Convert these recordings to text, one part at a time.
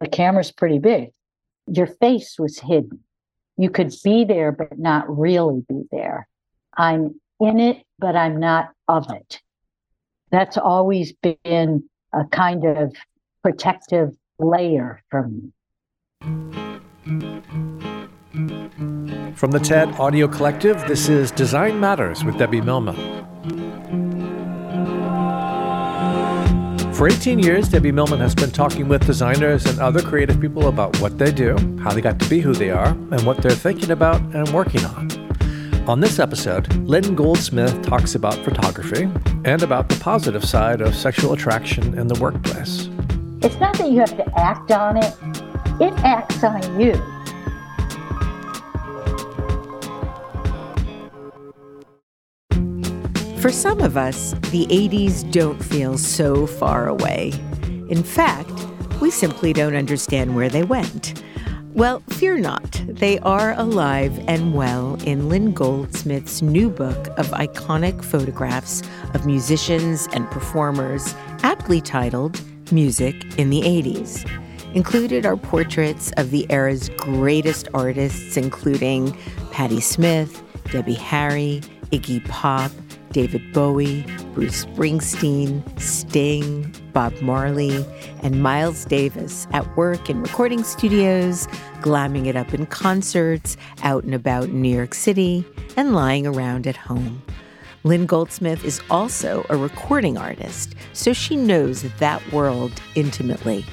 The camera's pretty big. Your face was hidden. You could be there, but not really be there. I'm in it, but I'm not of it. That's always been a kind of protective layer for me. From the TED Audio Collective, this is Design Matters with Debbie Millman. For 18 years, Debbie Millman has been talking with designers and other creative people about what they do, how they got to be who they are, and what they're thinking about and working on. On this episode, Lynn Goldsmith talks about photography and about the positive side of sexual attraction in the workplace. It's not that you have to act on it, it acts on you. For some of us, the 80s don't feel so far away. In fact, we simply don't understand where they went. Well, fear not. They are alive and well in Lynn Goldsmith's new book of iconic photographs of musicians and performers, aptly titled Music in the 80s. Included are portraits of the era's greatest artists, including Patti Smith, Debbie Harry, Iggy Pop, David Bowie, Bruce Springsteen, Sting, Bob Marley, and Miles Davis at work in recording studios, glamming it up in concerts, out and about in New York City, and lying around at home. Lynn Goldsmith is also a recording artist, so she knows that world intimately.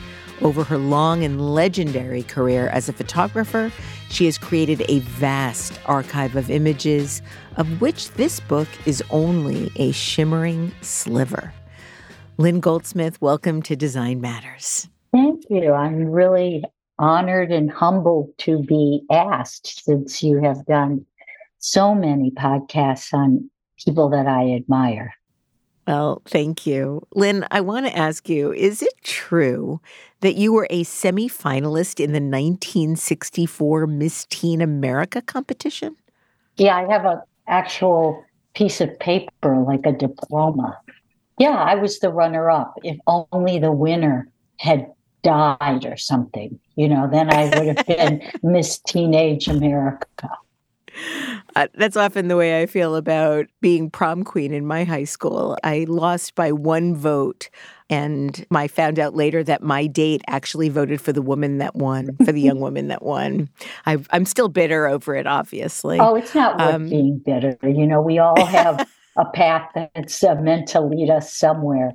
Over her long and legendary career as a photographer, she has created a vast archive of images, of which this book is only a shimmering sliver. Lynn Goldsmith, welcome to Design Matters. Thank you. I'm really honored and humbled to be asked since you have done so many podcasts on people that I admire. Well, thank you. Lynn, I want to ask you is it true that you were a semifinalist in the 1964 Miss Teen America competition? Yeah, I have an actual piece of paper, like a diploma. Yeah, I was the runner up. If only the winner had died or something, you know, then I would have been Miss Teenage America. Uh, that's often the way I feel about being prom queen in my high school. I lost by one vote, and I found out later that my date actually voted for the woman that won, for the young woman that won. i am still bitter over it, obviously. Oh, it's not worth um, being bitter. You know, we all have a path that's uh, meant to lead us somewhere.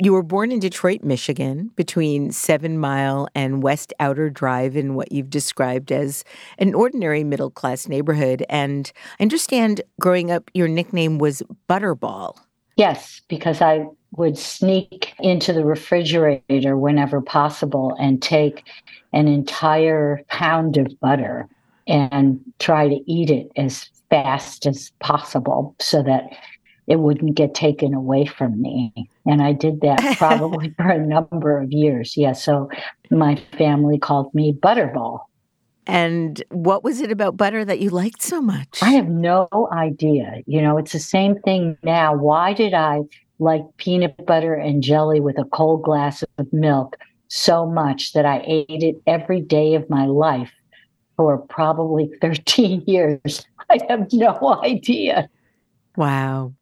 You were born in Detroit, Michigan, between Seven Mile and West Outer Drive in what you've described as an ordinary middle class neighborhood. And I understand growing up, your nickname was Butterball. Yes, because I would sneak into the refrigerator whenever possible and take an entire pound of butter and try to eat it as fast as possible so that it wouldn't get taken away from me. And I did that probably for a number of years. Yeah. So my family called me Butterball. And what was it about butter that you liked so much? I have no idea. You know, it's the same thing now. Why did I like peanut butter and jelly with a cold glass of milk so much that I ate it every day of my life for probably 13 years? I have no idea. Wow.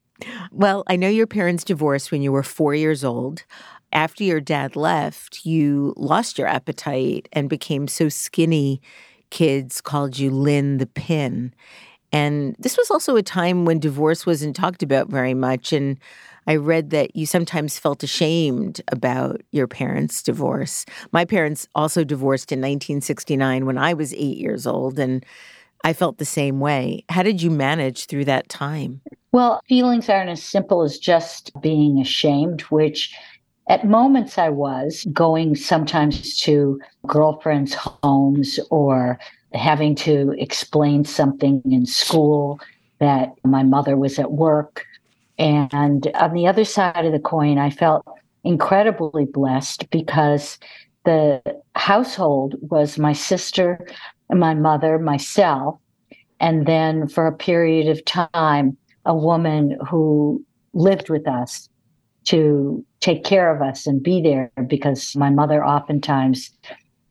Well, I know your parents divorced when you were four years old. After your dad left, you lost your appetite and became so skinny, kids called you Lynn the Pin. And this was also a time when divorce wasn't talked about very much. And I read that you sometimes felt ashamed about your parents' divorce. My parents also divorced in 1969 when I was eight years old. And I felt the same way. How did you manage through that time? Well, feelings aren't as simple as just being ashamed, which at moments I was going sometimes to girlfriends' homes or having to explain something in school that my mother was at work. And on the other side of the coin, I felt incredibly blessed because the household was my sister my mother, myself, and then for a period of time, a woman who lived with us to take care of us and be there because my mother oftentimes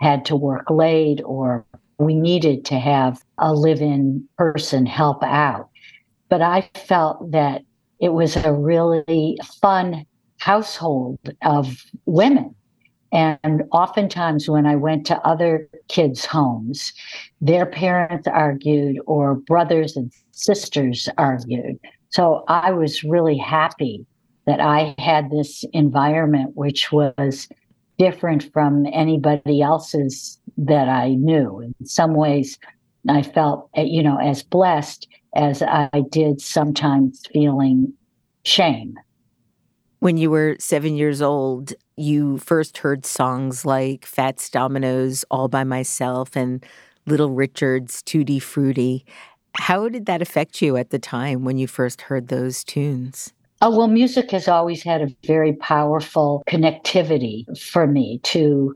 had to work late or we needed to have a live in person help out. But I felt that it was a really fun household of women and oftentimes, when I went to other kids' homes, their parents argued or brothers and sisters argued. So I was really happy that I had this environment which was different from anybody else's that I knew. In some ways, I felt, eh, you know, as blessed as I did sometimes feeling shame. When you were seven years old, you first heard songs like Fats Domino's All by Myself and Little Richard's Tutti Frutti. How did that affect you at the time when you first heard those tunes? Oh, well, music has always had a very powerful connectivity for me to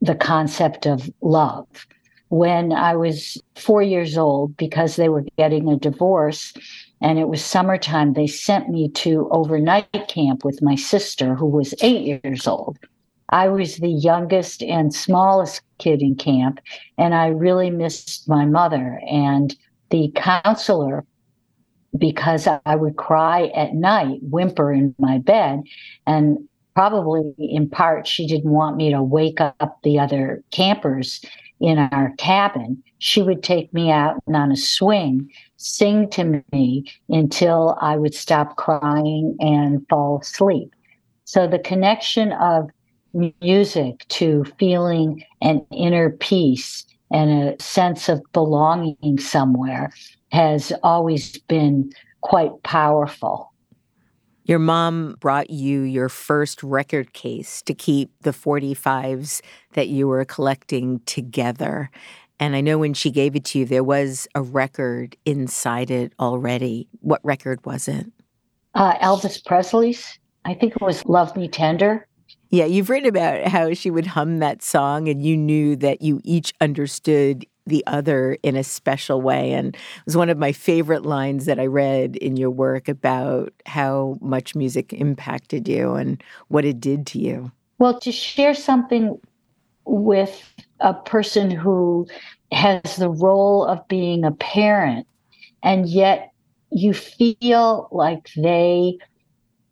the concept of love. When I was four years old, because they were getting a divorce, and it was summertime. They sent me to overnight camp with my sister, who was eight years old. I was the youngest and smallest kid in camp, and I really missed my mother. And the counselor, because I would cry at night, whimper in my bed, and probably in part she didn't want me to wake up the other campers in our cabin, she would take me out and on a swing, sing to me until I would stop crying and fall asleep. So the connection of music to feeling an inner peace and a sense of belonging somewhere has always been quite powerful. Your mom brought you your first record case to keep the 45s that you were collecting together. And I know when she gave it to you, there was a record inside it already. What record was it? Uh, Elvis Presley's. I think it was Love Me Tender. Yeah, you've written about how she would hum that song, and you knew that you each understood the other in a special way. And it was one of my favorite lines that I read in your work about how much music impacted you and what it did to you. Well, to share something with a person who has the role of being a parent and yet you feel like they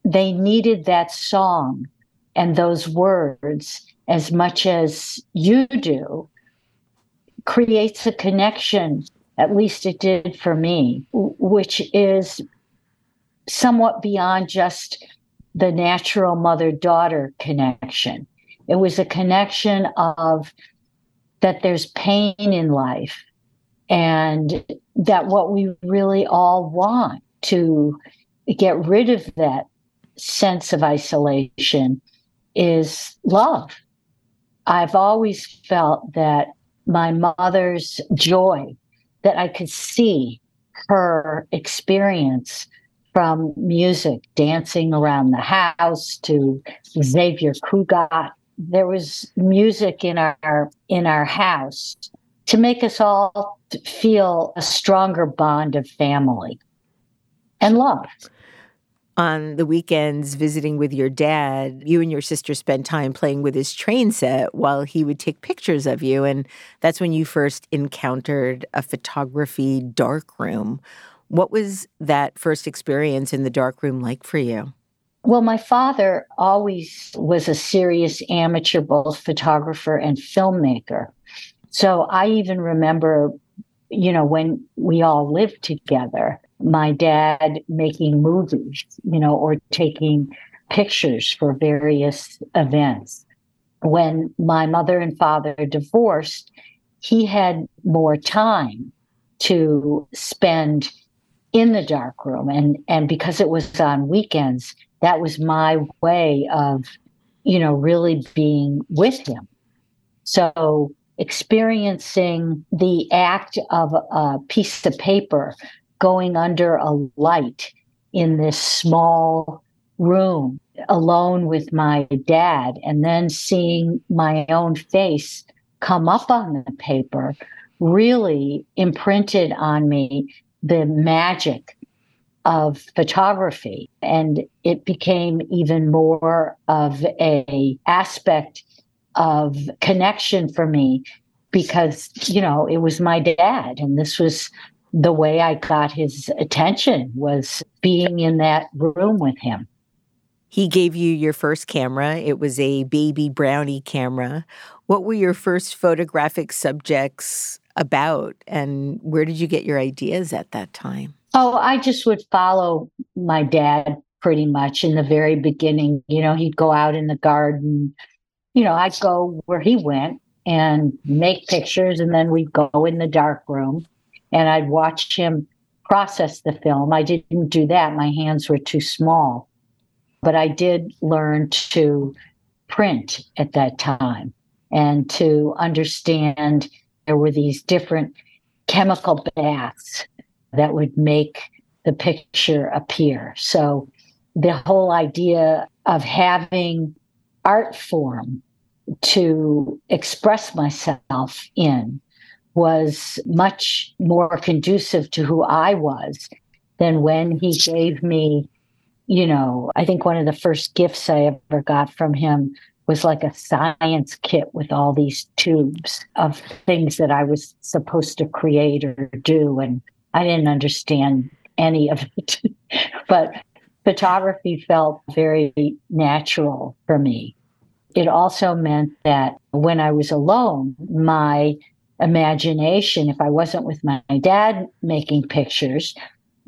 they needed that song and those words as much as you do creates a connection, at least it did for me, which is somewhat beyond just the natural mother daughter connection. It was a connection of that there's pain in life and that what we really all want to get rid of that sense of isolation is love. I've always felt that my mother's joy that I could see her experience from music, dancing around the house to Xavier Cugat. There was music in our in our house to make us all feel a stronger bond of family and love. On the weekends, visiting with your dad, you and your sister spent time playing with his train set while he would take pictures of you. And that's when you first encountered a photography darkroom. What was that first experience in the darkroom like for you? Well, my father always was a serious amateur, both photographer and filmmaker. So I even remember, you know, when we all lived together, my dad making movies, you know, or taking pictures for various events. When my mother and father divorced, he had more time to spend in the dark room and and because it was on weekends that was my way of you know really being with him so experiencing the act of a piece of paper going under a light in this small room alone with my dad and then seeing my own face come up on the paper really imprinted on me the magic of photography. And it became even more of a aspect of connection for me because you know it was my dad and this was the way i got his attention was being in that room with him. He gave you your first camera. It was a baby brownie camera. What were your first photographic subjects about and where did you get your ideas at that time? Oh i just would follow my dad pretty much in the very beginning. You know he'd go out in the garden. You know i'd go where he went and make pictures and then we'd go in the dark room and i'd watch him process the film. I didn't do that. My hands were too small. But i did learn to print at that time and to understand there were these different chemical baths that would make the picture appear. So the whole idea of having art form to express myself in was much more conducive to who I was than when he gave me, you know, I think one of the first gifts I ever got from him was like a science kit with all these tubes of things that I was supposed to create or do. And I didn't understand any of it. but photography felt very natural for me. It also meant that when I was alone, my imagination, if I wasn't with my dad making pictures,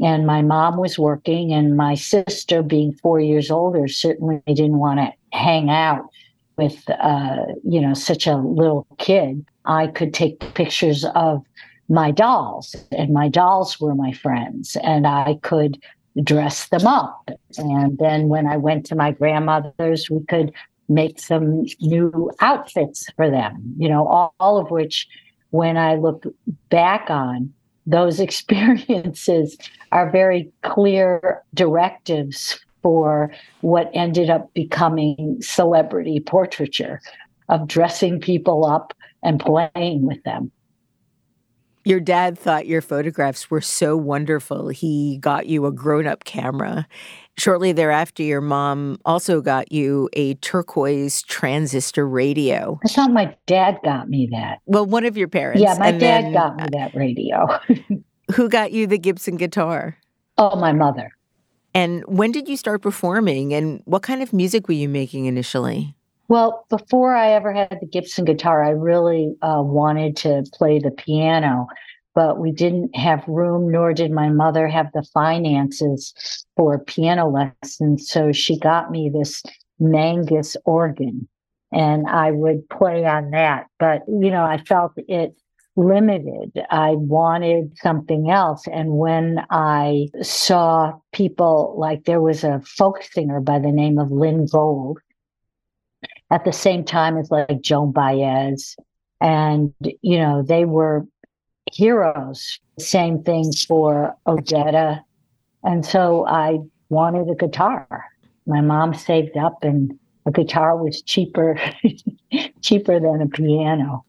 and my mom was working, and my sister, being four years older, certainly didn't want to hang out with uh, you know such a little kid i could take pictures of my dolls and my dolls were my friends and i could dress them up. And then when i went to my grandmother's we could make some new outfits for them you know all, all of which when i look back on those experiences are very clear directives for what ended up becoming celebrity portraiture of dressing people up and playing with them. Your dad thought your photographs were so wonderful, he got you a grown up camera. Shortly thereafter, your mom also got you a turquoise transistor radio. I thought my dad got me that. Well, one of your parents. Yeah, my dad then, got me that radio. who got you the Gibson guitar? Oh, my mother. And when did you start performing and what kind of music were you making initially? Well, before I ever had the Gibson guitar, I really uh, wanted to play the piano, but we didn't have room, nor did my mother have the finances for piano lessons. So she got me this Magnus organ and I would play on that. But, you know, I felt it limited. I wanted something else. And when I saw people like there was a folk singer by the name of Lynn Gold at the same time as like Joan Baez, and you know, they were heroes. Same thing for Odetta. And so I wanted a guitar. My mom saved up and a guitar was cheaper cheaper than a piano.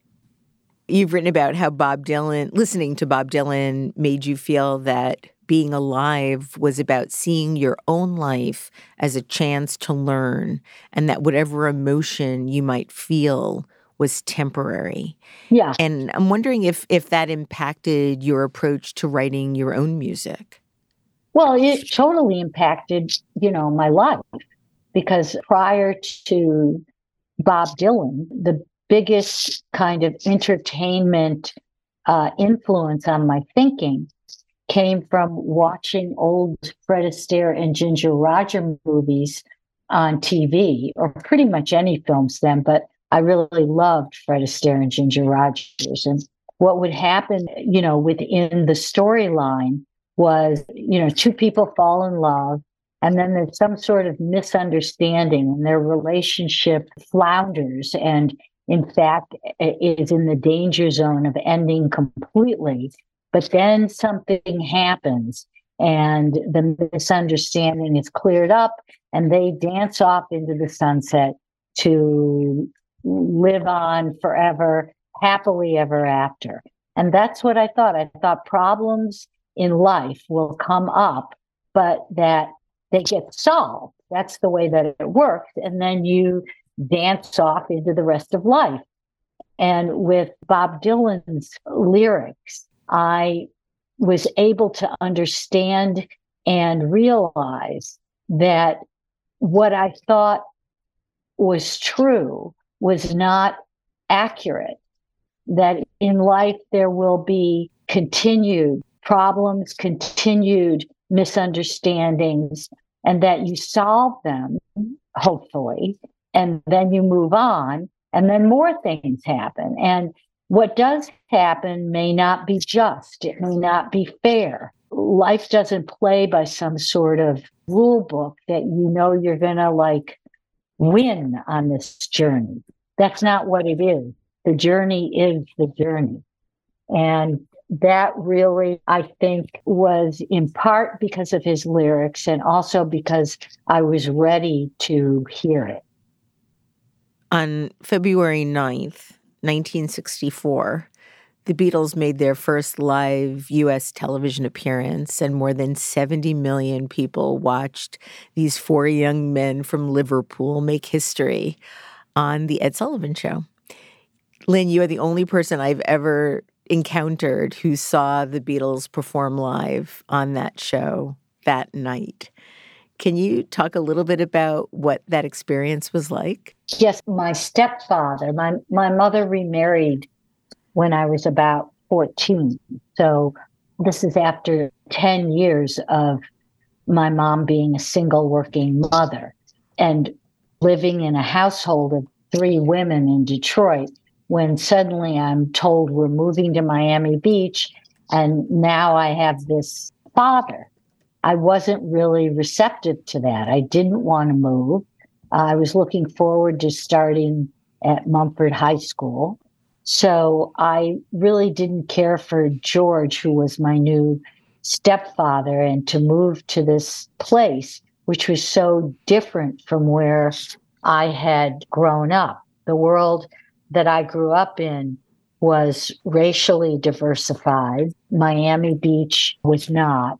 you've written about how Bob Dylan, listening to Bob Dylan, made you feel that being alive was about seeing your own life as a chance to learn, and that whatever emotion you might feel was temporary. Yeah. And I'm wondering if if that impacted your approach to writing your own music. Well, it totally impacted, you know, my life because prior to Bob Dylan, the biggest kind of entertainment uh, influence on my thinking came from watching old Fred Astaire and Ginger Roger movies on TV, or pretty much any films then, but I really loved Fred Astaire and Ginger Rogers. And what would happen, you know, within the storyline was, you know, two people fall in love and then there's some sort of misunderstanding and their relationship flounders and in fact is in the danger zone of ending completely but then something happens and the misunderstanding is cleared up and they dance off into the sunset to live on forever happily ever after and that's what i thought i thought problems in life will come up but that they get solved. That's the way that it works. And then you dance off into the rest of life. And with Bob Dylan's lyrics, I was able to understand and realize that what I thought was true was not accurate. That in life there will be continued problems, continued misunderstandings, and that you solve them, hopefully, and then you move on, and then more things happen. And what does happen may not be just, it may not be fair. Life doesn't play by some sort of rule book that you know you're going to like win on this journey. That's not what it is. The journey is the journey. And that really, I think, was in part because of his lyrics and also because I was ready to hear it. On February 9th, 1964, the Beatles made their first live U.S. television appearance, and more than 70 million people watched these four young men from Liverpool make history on The Ed Sullivan Show. Lynn, you are the only person I've ever encountered who saw the Beatles perform live on that show that night. Can you talk a little bit about what that experience was like? Yes, my stepfather, my my mother remarried when I was about 14. So this is after 10 years of my mom being a single working mother and living in a household of three women in Detroit when suddenly I'm told we're moving to Miami Beach and now I have this father. I wasn't really receptive to that. I didn't want to move. Uh, I was looking forward to starting at Mumford High School. So I really didn't care for George, who was my new stepfather, and to move to this place, which was so different from where I had grown up. The world that I grew up in was racially diversified. Miami Beach was not.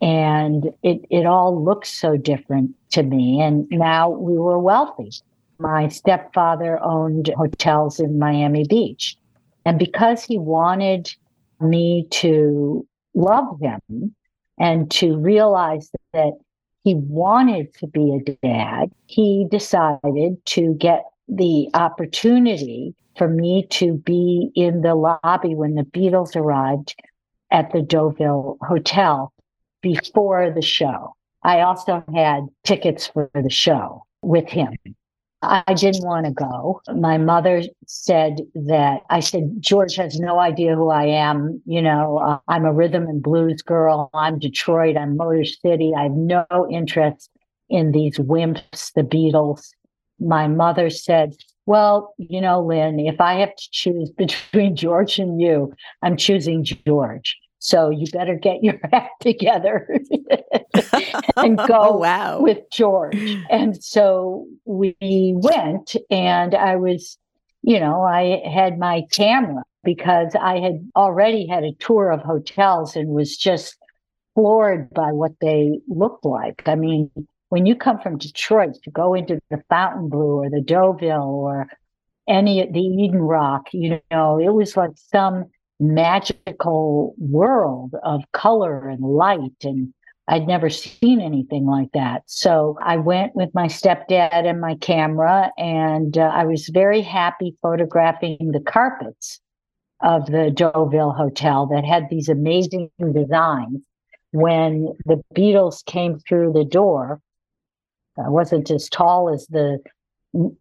And it, it all looks so different to me. And now we were wealthy. My stepfather owned hotels in Miami Beach. And because he wanted me to love him and to realize that he wanted to be a dad, he decided to get the opportunity for me to be in the lobby when the Beatles arrived at the Deauville Hotel before the show. I also had tickets for the show with him. I didn't want to go. My mother said that I said, George has no idea who I am. You know, uh, I'm a rhythm and blues girl. I'm Detroit. I'm Motor City. I have no interest in these wimps, the Beatles my mother said, Well, you know, Lynn, if I have to choose between George and you, I'm choosing George. So you better get your act together and go oh, wow. with George. And so we went, and I was, you know, I had my camera because I had already had a tour of hotels and was just floored by what they looked like. I mean, when you come from Detroit to go into the Fontainebleau or the Deauville or any of the Eden Rock, you know, it was like some magical world of color and light and I'd never seen anything like that. So I went with my stepdad and my camera, and uh, I was very happy photographing the carpets of the Deauville Hotel that had these amazing designs. When the Beatles came through the door, I wasn't as tall as the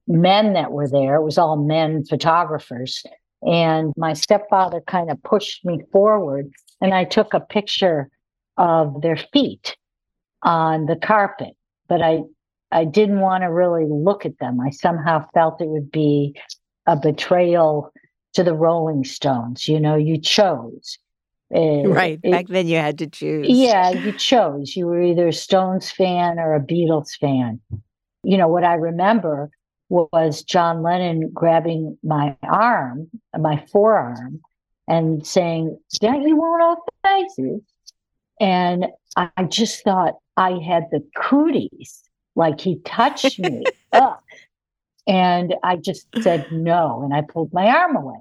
men that were there. It was all men photographers. And my stepfather kind of pushed me forward, and I took a picture of their feet on the carpet. But I, I didn't want to really look at them. I somehow felt it would be a betrayal to the Rolling Stones. You know, you chose. Uh, right. Back then you had to choose. Yeah, you chose. You were either a Stones fan or a Beatles fan. You know, what I remember was John Lennon grabbing my arm, my forearm, and saying, Don't you want off faces? And I just thought I had the cooties, like he touched me up. And I just said no. And I pulled my arm away.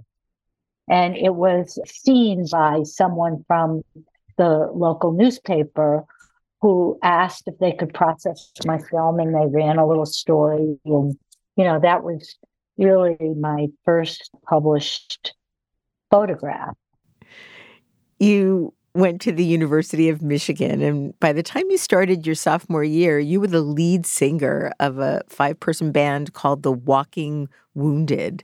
And it was seen by someone from the local newspaper who asked if they could process my film and they ran a little story. And, you know, that was really my first published photograph. You went to the University of Michigan. And by the time you started your sophomore year, you were the lead singer of a five person band called the Walking Wounded.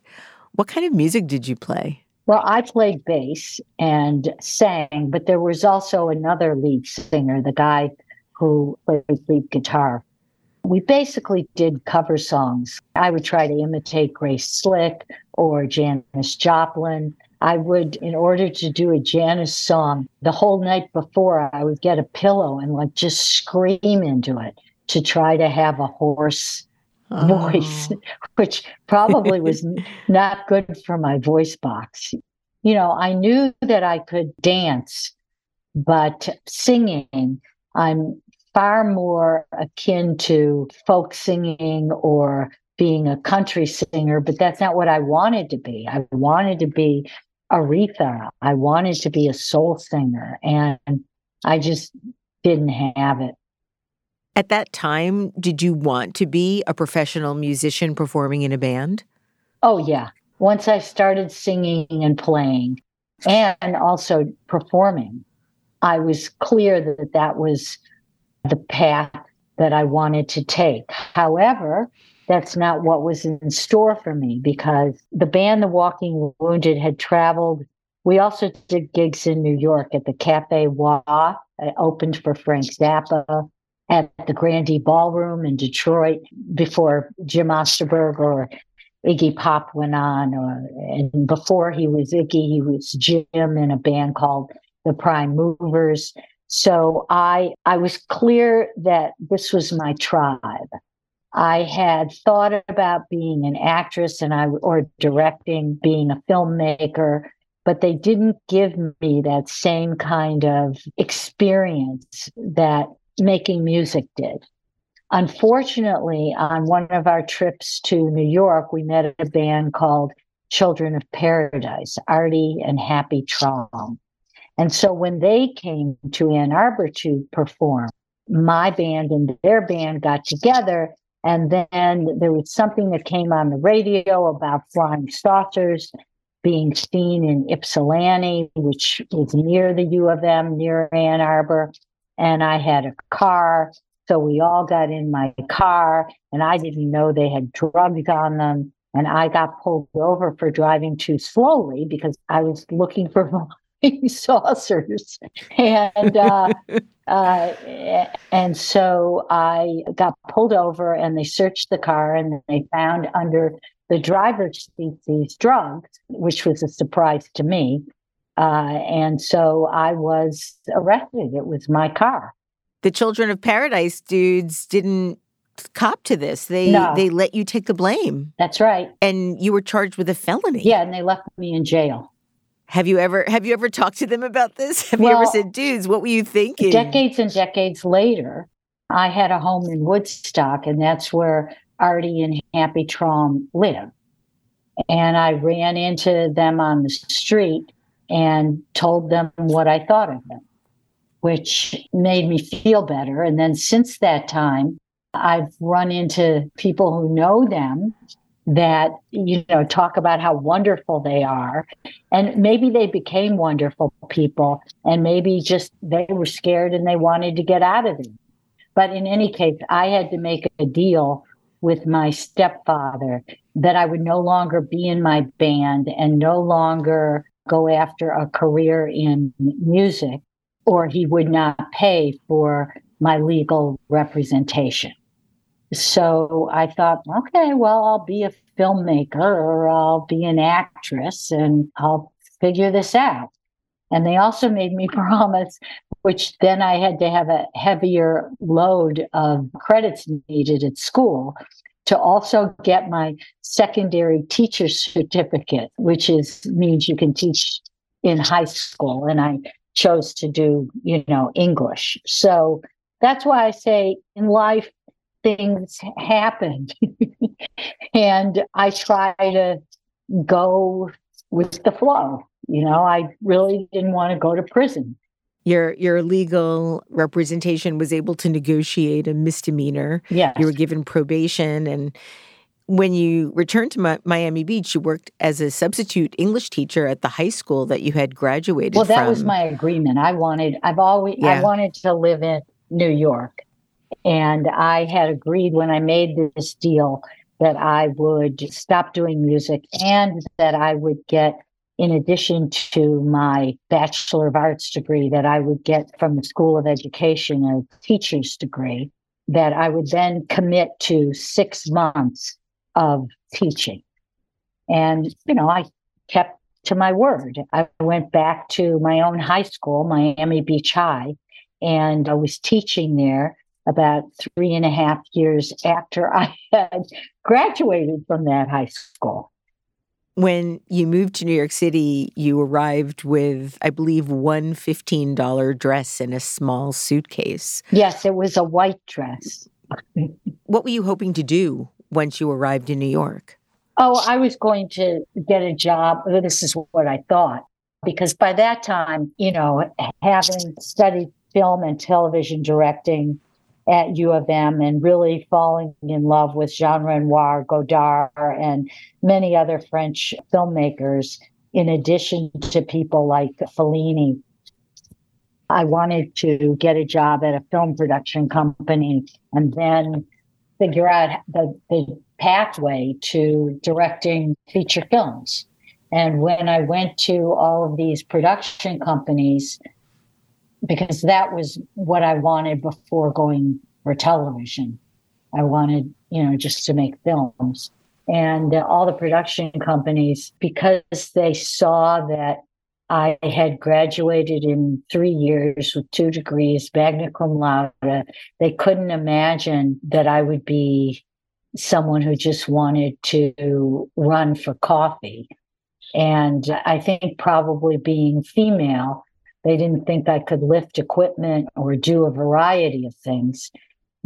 What kind of music did you play? Well, I played bass and sang, but there was also another lead singer, the guy who played lead guitar. We basically did cover songs. I would try to imitate Grace Slick or Janis Joplin. I would, in order to do a Janis song, the whole night before, I would get a pillow and like just scream into it to try to have a hoarse oh. voice, which probably was not good for my voice box. You know, I knew that I could dance, but singing, I'm far more akin to folk singing or being a country singer, but that's not what I wanted to be. I wanted to be Aretha. I wanted to be a soul singer and I just didn't have it. At that time, did you want to be a professional musician performing in a band? Oh, yeah. Once I started singing and playing and also performing, I was clear that that was the path that I wanted to take. However, that's not what was in store for me because the band The Walking Wounded had traveled. We also did gigs in New York at the Cafe Wa. I uh, opened for Frank Zappa at the Grande Ballroom in Detroit before Jim Osterberg or Iggy Pop went on. Or, and before he was Iggy, he was Jim in a band called the Prime Movers. So I I was clear that this was my tribe. I had thought about being an actress and I or directing, being a filmmaker, but they didn't give me that same kind of experience that making music did. Unfortunately, on one of our trips to New York, we met a band called Children of Paradise, Artie and Happy Traum. And so when they came to Ann Arbor to perform, my band and their band got together and then there was something that came on the radio about flying saucers being seen in Ypsilanti, which is near the U of M, near Ann Arbor. And I had a car. So we all got in my car, and I didn't know they had drugs on them. And I got pulled over for driving too slowly because I was looking for saucers. And uh, uh, and so I got pulled over and they searched the car and they found under the driver's seat these drugs, which was a surprise to me. Uh, and so I was arrested. It was my car. The Children of Paradise dudes didn't cop to this. They no. they let you take the blame. That's right. And you were charged with a felony. Yeah, and they left me in jail. Have you ever have you ever talked to them about this? Have well, you ever said, dudes, what were you thinking? Decades and decades later, I had a home in Woodstock, and that's where Artie and Happy Traum live. And I ran into them on the street and told them what I thought of them, which made me feel better. And then since that time, I've run into people who know them that you know talk about how wonderful they are. And maybe they became wonderful people and maybe just they were scared and they wanted to get out of it. But in any case i had to make a deal with my stepfather that i would no longer be in my band and no longer go after a career in music or he would not pay for my legal representation so I thought, okay, well, I'll be a filmmaker or I'll be an actress and I'll figure this out. And they also made me promise, which then I had to have a heavier load of credits needed at school to also get my secondary teacher certificate, which is means you can teach in high school. And I chose to do, you know, English. So that's why I say in life, things happened. and I try to go with the flow. You know, I really didn't want to go to prison. Your your legal representation was able to negotiate a misdemeanor. Yes. You were given probation and when you returned to Miami Beach, you worked as a substitute English teacher at the high school that you had graduated well, that from. was my agreement. I wanted, I've always, yeah. I wanted to live in New York. And I had agreed when I made this deal that I would stop doing music and that I would get, in addition to my Bachelor of Arts degree, that I would get from the School of Education a teacher's degree, that I would then commit to six months of teaching. And, you know, I kept to my word. I went back to my own high school, Miami Beach High, and I was teaching there about three and a half years after I had graduated from that high school. When you moved to New York City, you arrived with, I believe, one $15 dress and a small suitcase. Yes, it was a white dress. what were you hoping to do once you arrived in New York? Oh, I was going to get a job. This is what I thought. Because by that time, you know, having studied film and television directing, at U of M and really falling in love with Jean Renoir, Godard, and many other French filmmakers, in addition to people like Fellini. I wanted to get a job at a film production company and then figure out the, the pathway to directing feature films. And when I went to all of these production companies, because that was what I wanted before going for television. I wanted, you know, just to make films. And all the production companies, because they saw that I had graduated in three years with two degrees, magna cum laude, they couldn't imagine that I would be someone who just wanted to run for coffee. And I think probably being female, they didn't think I could lift equipment or do a variety of things.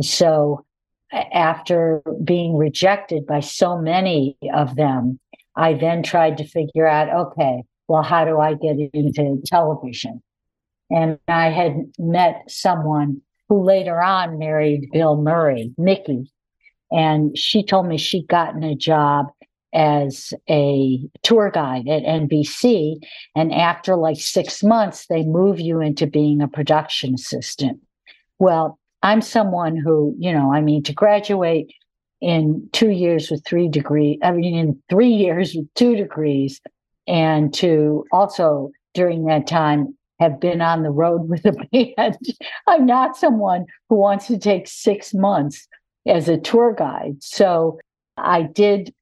So after being rejected by so many of them, I then tried to figure out, okay, well, how do I get into television? And I had met someone who later on married Bill Murray, Mickey. And she told me she'd gotten a job as a tour guide at NBC. And after like six months, they move you into being a production assistant. Well, I'm someone who, you know, I mean, to graduate in two years with three degrees, I mean, in three years with two degrees, and to also during that time have been on the road with a band. I'm not someone who wants to take six months as a tour guide. So I did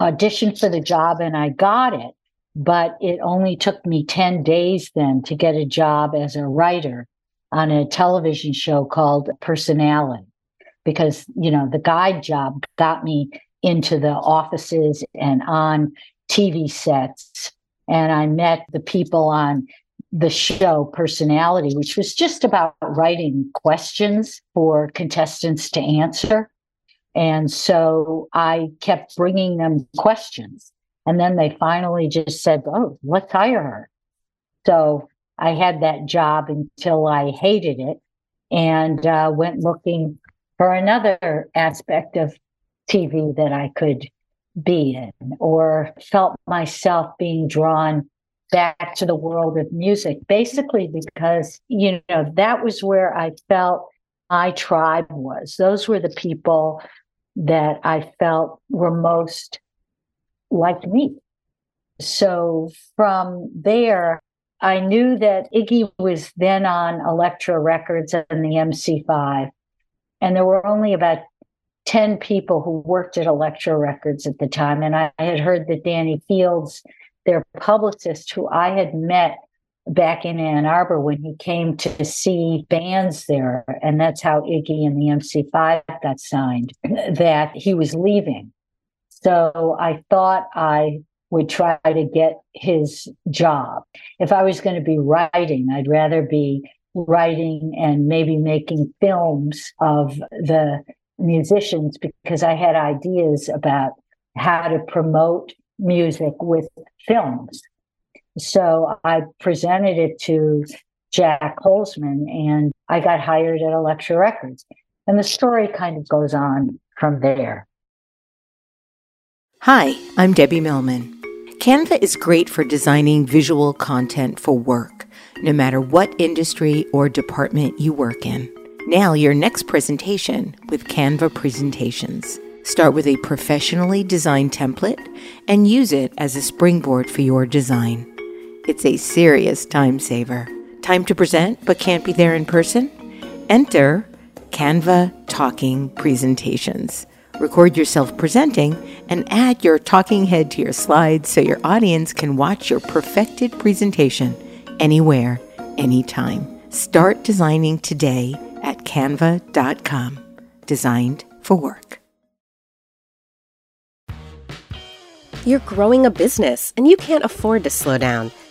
audition for the job and I got it, but it only took me 10 days then to get a job as a writer on a television show called Personality because, you know, the guide job got me into the offices and on TV sets and I met the people on the show personality, which was just about writing questions for contestants to answer. And so I kept bringing them questions. And then they finally just said, Oh, let's hire her. So I had that job until I hated it and uh, went looking for another aspect of TV that I could be in, or felt myself being drawn back to the world of music, basically because, you know, that was where I felt my tribe was. Those were the people that I felt were most like me. So from there, I knew that Iggy was then on Elektra Records and the MC5. And there were only about 10 people who worked at Elektra Records at the time. And I, I had heard that Danny Fields, their publicist, who I had met back in Ann Arbor when he came to see bands there, and that's how Iggy and the MC5 got signed, that he was leaving. So I thought I would try to get his job. If I was going to be writing, I'd rather be writing and maybe making films of the musicians because I had ideas about how to promote music with films. So I presented it to Jac Holzman and I got hired at Elektra Records. And the story kind of goes on from there. Hi, I'm Debbie Millman. Canva is great for designing visual content for work, no matter what industry or department you work in. Now, your next presentation with Canva Presentations. Start with a professionally designed template and use it as a springboard for your design. It's a serious time saver. Time to present but can't be there in person? Enter Canva Talking Presentations. Record yourself presenting and add your talking head to your slides so your audience can watch your perfected presentation anywhere, anytime. Start designing today at canva.com. Designed for work. You're growing a business and you can't afford to slow down.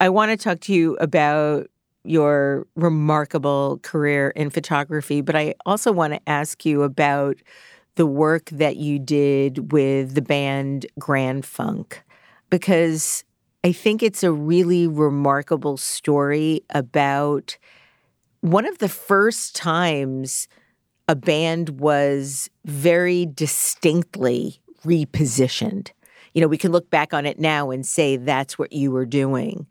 I want to talk to you about your remarkable career in photography, but I also want to ask you about the work that you did with the band Grand Funk because I think it's a really remarkable story about one of the first times a band was very distinctly repositioned. You know, we can look back on it now and say that's what you were doing.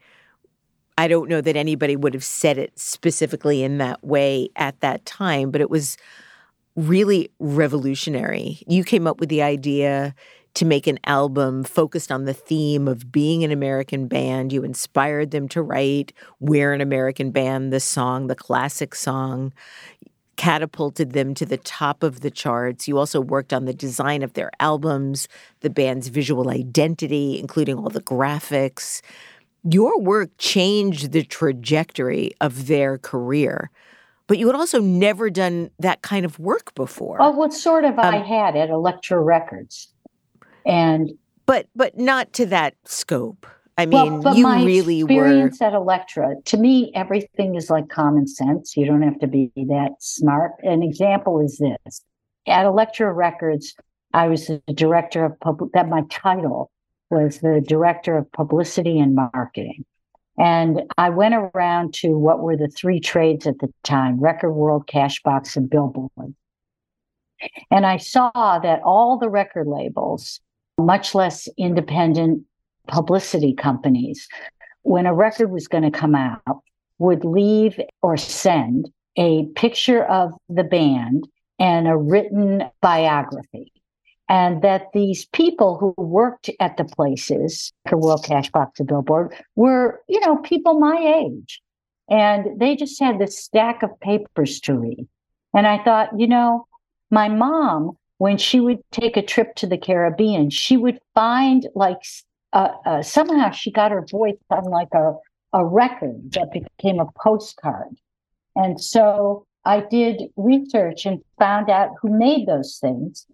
I don't know that anybody would have said it specifically in that way at that time, but it was really revolutionary. You came up with the idea to make an album focused on the theme of being an American band. You inspired them to write We're an American Band, the song, the classic song, catapulted them to the top of the charts. You also worked on the design of their albums, the band's visual identity, including all the graphics your work changed the trajectory of their career but you had also never done that kind of work before. Oh, what sort of um, I had at Elektra Records, and but but not to that scope. I mean, well, you really experience were at Elektra. To me, everything is like common sense. You don't have to be that smart. An example is this: at Elektra Records, I was the director of public. That my title was the director of publicity and marketing. And I went around to what were the three trades at the time Record World, Cashbox, and Billboard. And I saw that all the record labels, much less independent publicity companies, when a record was going to come out, would leave or send a picture of the band and a written biography. And that these people who worked at the places, the World Cash Box Billboard, were, you know, people my age. And they just had this stack of papers to read. And I thought, you know, my mom, when she would take a trip to the Caribbean, she would find like uh, uh, somehow she got her voice on like a, a record that became a postcard. And so I did research and found out who made those things.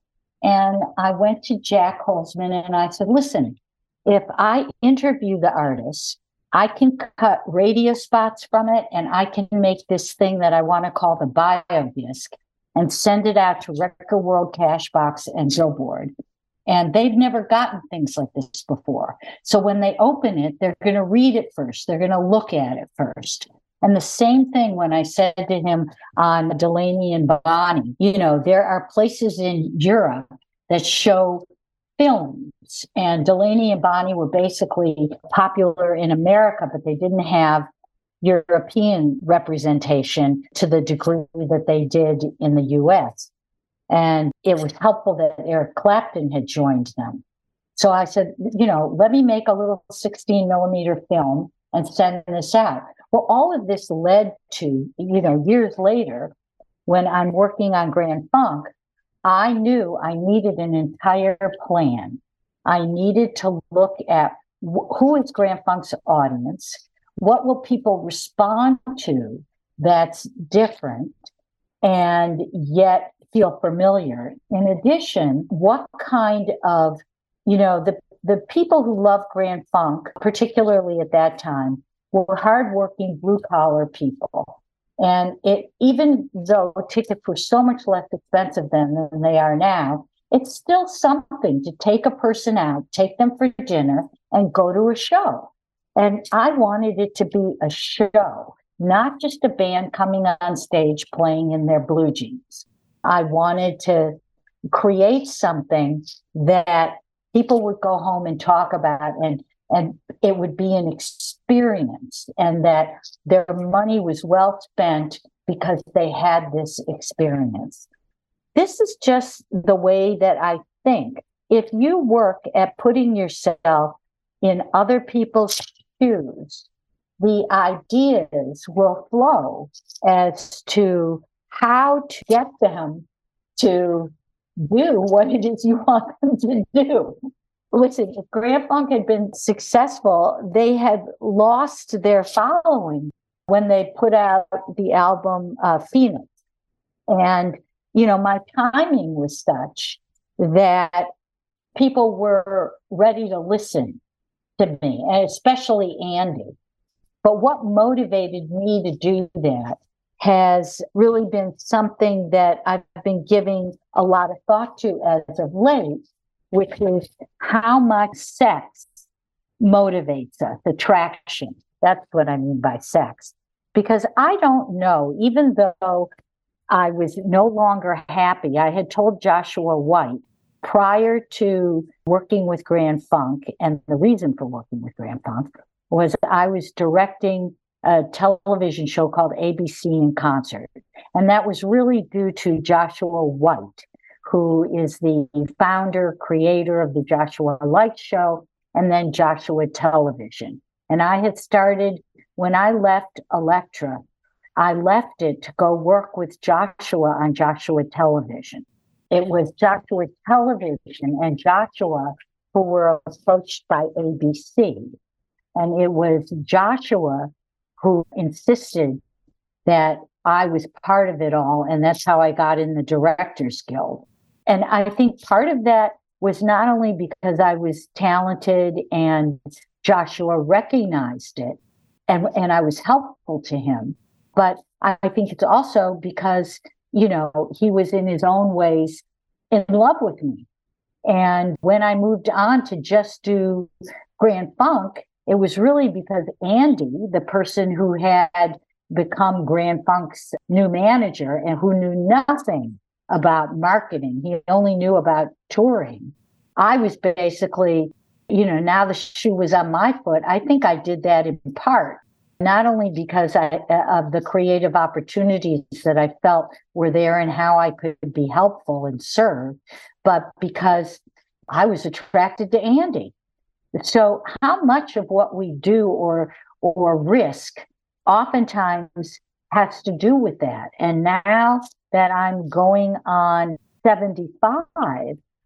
And I went to Jac Holzman and I said, listen, if I interview the artist, I can cut radio spots from it and I can make this thing that I want to call the bio disc and send it out to Record World Cashbox and Billboard. And they've never gotten things like this before. So when they open it, they're going to read it first. They're going to look at it first. And the same thing when I said to him on Delaney and Bonnie, you know, there are places in Europe that show films. And Delaney and Bonnie were basically popular in America, but they didn't have European representation to the degree that they did in the US. And it was helpful that Eric Clapton had joined them. So I said, you know, let me make a little 16 millimeter film and send this out. Well, all of this led to, you know, years later, when I'm working on Grand Funk, I knew I needed an entire plan. I needed to look at wh- who is Grand Funk's audience, what will people respond to that's different and yet feel familiar. In addition, what kind of, you know, the the people who love Grand Funk, particularly at that time, were hardworking blue collar people. And it, even though tickets were so much less expensive then than they are now, it's still something to take a person out, take them for dinner, and go to a show. And I wanted it to be a show, not just a band coming on stage playing in their blue jeans. I wanted to create something that people would go home and talk about and and it would be an experience and that their money was well spent because they had this experience. This is just the way that I think. If you work at putting yourself in other people's shoes, the ideas will flow as to how to get them to do what it is you want them to do listen, if Grand Funk had been successful, they had lost their following when they put out the album uh, Phoenix. And, you know, my timing was such that people were ready to listen to me, and especially Andy. But what motivated me to do that has really been something that I've been giving a lot of thought to as of late which is how much sex motivates us, attraction. That's what I mean by sex. Because I don't know, even though I was no longer happy, I had told Joshua White prior to working with Grand Funk, and the reason for working with Grand Funk was I was directing a television show called ABC in Concert. And that was really due to Joshua White who is the founder, creator of the Joshua Light Show and then Joshua Television. And I had started when I left Elektra, I left it to go work with Joshua on Joshua Television. It was Joshua Television and Joshua who were approached by ABC. And it was Joshua who insisted that I was part of it all. And that's how I got in the Directors Guild. And I think part of that was not only because I was talented and Joshua recognized it and, and I was helpful to him, but I think it's also because, you know, he was in his own ways in love with me. And when I moved on to just do Grand Funk, it was really because Andy, the person who had become Grand Funk's new manager and who knew nothing about marketing. He only knew about touring. I was basically, you know, now the shoe was on my foot. I think I did that in part not only because I, uh, of the creative opportunities that I felt were there and how I could be helpful and serve, but because I was attracted to Andy. So, how much of what we do or or risk oftentimes has to do with that. And now that I'm going on 75,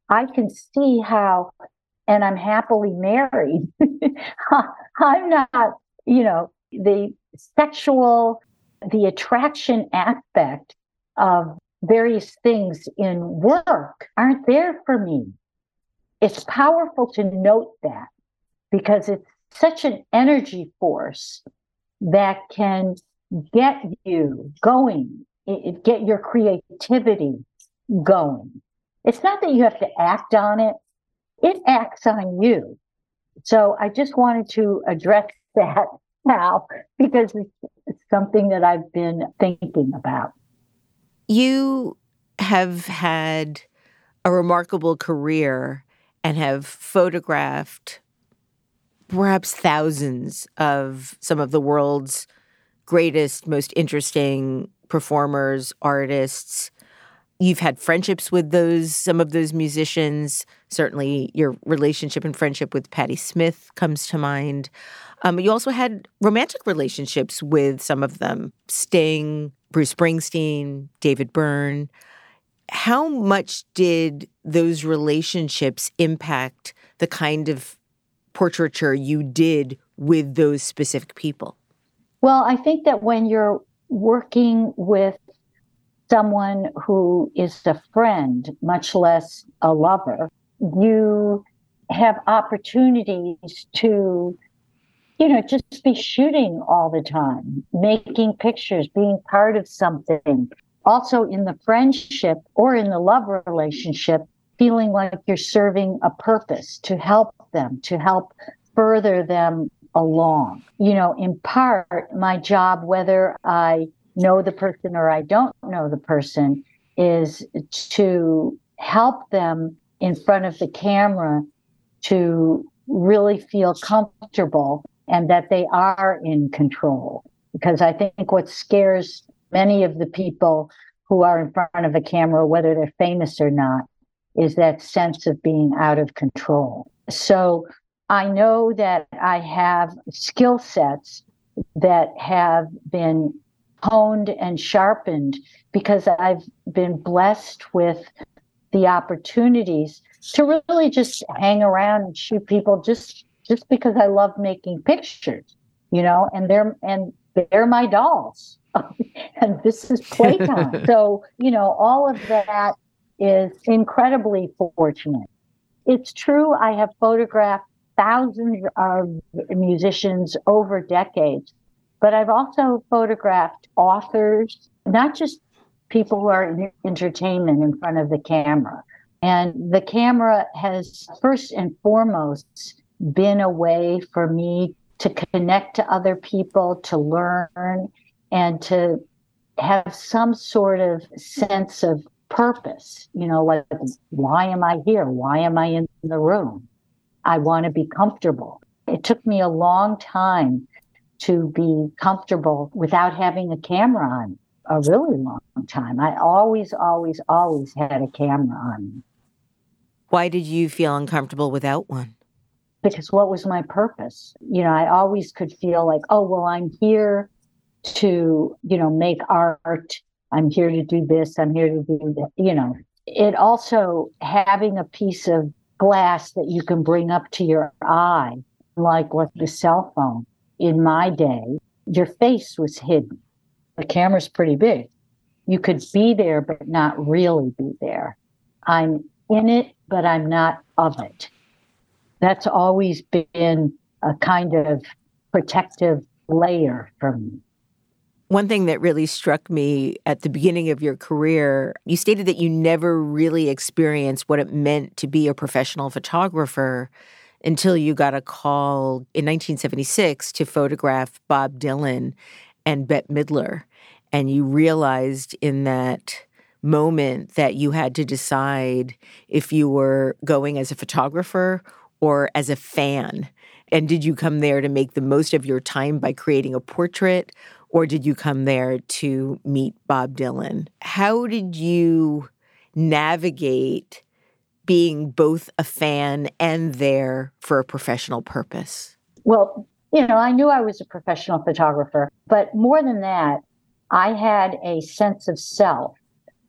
I can see how, and I'm happily married. I'm not, you know, the sexual, the attraction aspect of various things in work aren't there for me. It's powerful to note that because it's such an energy force that can get you going, it, get your creativity going. It's not that you have to act on it, it acts on you. So I just wanted to address that now because it's something that I've been thinking about. You have had a remarkable career and have photographed perhaps thousands of some of the world's greatest, most interesting performers, artists. You've had friendships with those some of those musicians. Certainly, your relationship and friendship with Patti Smith comes to mind. Um, you also had romantic relationships with some of them: Sting, Bruce Springsteen, David Byrne. How much did those relationships impact the kind of portraiture you did with those specific people? Well, I think that when you're working with someone who is a friend, much less a lover, you have opportunities to, you know, just be shooting all the time, making pictures, being part of something. Also, in the friendship or in the love relationship, feeling like you're serving a purpose to help them, to help further them along. You know, in part, my job, whether I know the person or I don't know the person, is to help them in front of the camera to really feel comfortable and that they are in control. Because I think what scares many of the people who are in front of a camera, whether they're famous or not, is that sense of being out of control. So I know that I have skill sets that have been honed and sharpened because I've been blessed with the opportunities to really just hang around and shoot people just just because I love making pictures, you know, and they're and they're my dolls. and this is playtime. so, you know, all of that is incredibly fortunate. It's true I have photographed thousands of musicians over decades. But I've also photographed authors, not just people who are in entertainment in front of the camera. And the camera has first and foremost been a way for me to connect to other people, to learn, and to have some sort of sense of purpose. You know, like, why am I here? Why am I in the room? I want to be comfortable. It took me a long time to be comfortable without having a camera on, a really long time. I always, always, always had a camera on me. Why did you feel uncomfortable without one? Because what was my purpose? You know, I always could feel like, oh, well, I'm here to, you know, make art. I'm here to do this. I'm here to do that. You know, it also having a piece of glass that you can bring up to your eye, like with the cell phone. In my day, your face was hidden. The camera's pretty big. You could be there, but not really be there. I'm in it, but I'm not of it. That's always been a kind of protective layer for me. One thing that really struck me at the beginning of your career, you stated that you never really experienced what it meant to be a professional photographer until you got a call in 1976 to photograph Bob Dylan and Bette Midler. And you realized in that moment that you had to decide if you were going as a photographer or as a fan And did you come there to make the most of your time by creating a portrait? Or did you come there to meet Bob Dylan? How did you navigate being both a fan and there for a professional purpose? Well, you know, I knew I was a professional photographer, but more than that, I had a sense of self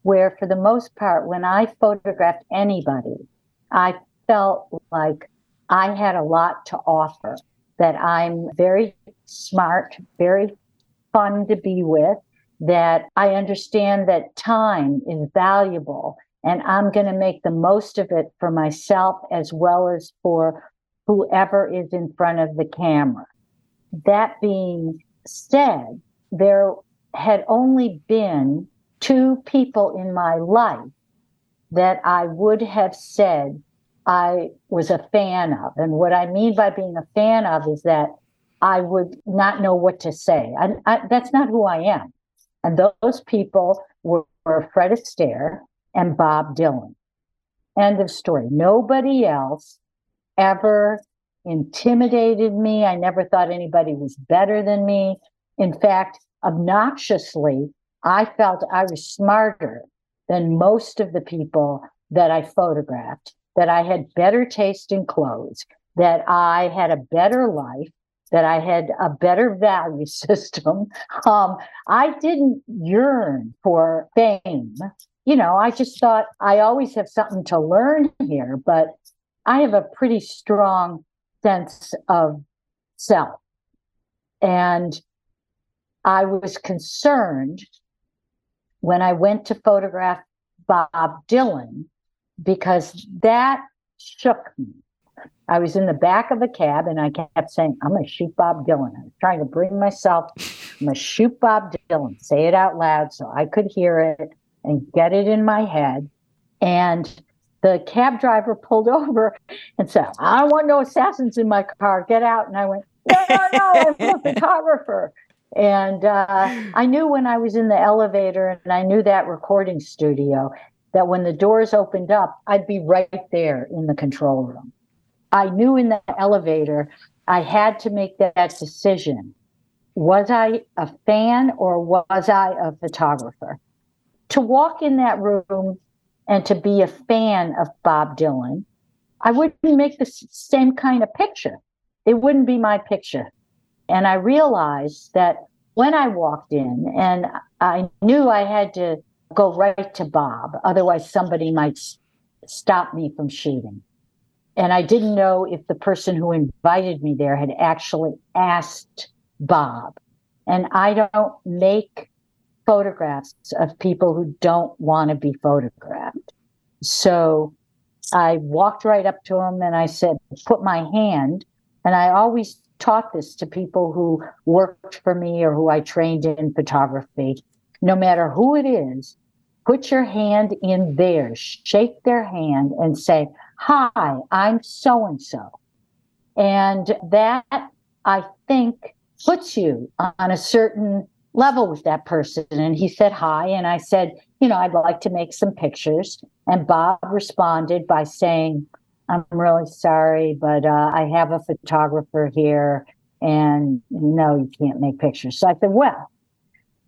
where, for the most part, when I photographed anybody, I felt like I had a lot to offer, that I'm very smart, very fun to be with, that I understand that time is valuable and I'm going to make the most of it for myself as well as for whoever is in front of the camera. That being said, there had only been two people in my life that I would have said I was a fan of. And what I mean by being a fan of is that I would not know what to say. I, I, that's not who I am. And those people were, were Fred Astaire and Bob Dylan. End of story. Nobody else ever intimidated me. I never thought anybody was better than me. In fact, obnoxiously, I felt I was smarter than most of the people that I photographed, that I had better taste in clothes, that I had a better life, that I had a better value system. Um, I didn't yearn for fame you know, I just thought I always have something to learn here, but I have a pretty strong sense of self. And I was concerned when I went to photograph Bob Dylan because that shook me. I was in the back of a cab and I kept saying, I'm going to shoot Bob Dylan. I was trying to bring myself, I'm going to shoot Bob Dylan, say it out loud so I could hear it and get it in my head. And the cab driver pulled over and said, I don't want no assassins in my car. Get out. And I went, No, no, no, I'm a photographer. And uh, I knew when I was in the elevator and I knew that recording studio that when the doors opened up, I'd be right there in the control room. I knew in the elevator I had to make that decision. Was I a fan or was I a photographer? to walk in that room and to be a fan of Bob Dylan, I wouldn't make the same kind of picture. It wouldn't be my picture. And I realized that when I walked in, and I knew I had to go right to Bob, otherwise, somebody might stop me from shooting. And I didn't know if the person who invited me there had actually asked Bob. And I don't make photographs of people who don't want to be photographed. So I walked right up to him and I said, put my hand. And I always taught this to people who worked for me or who I trained in photography. No matter who it is, put your hand in theirs, shake their hand and say, Hi, I'm so and so. And that I think puts you on a certain level with that person. And he said hi. And I said, you know, I'd like to make some pictures. And Bob responded by saying, I'm really sorry, but uh, I have a photographer here and no, you can't make pictures. So I said, well,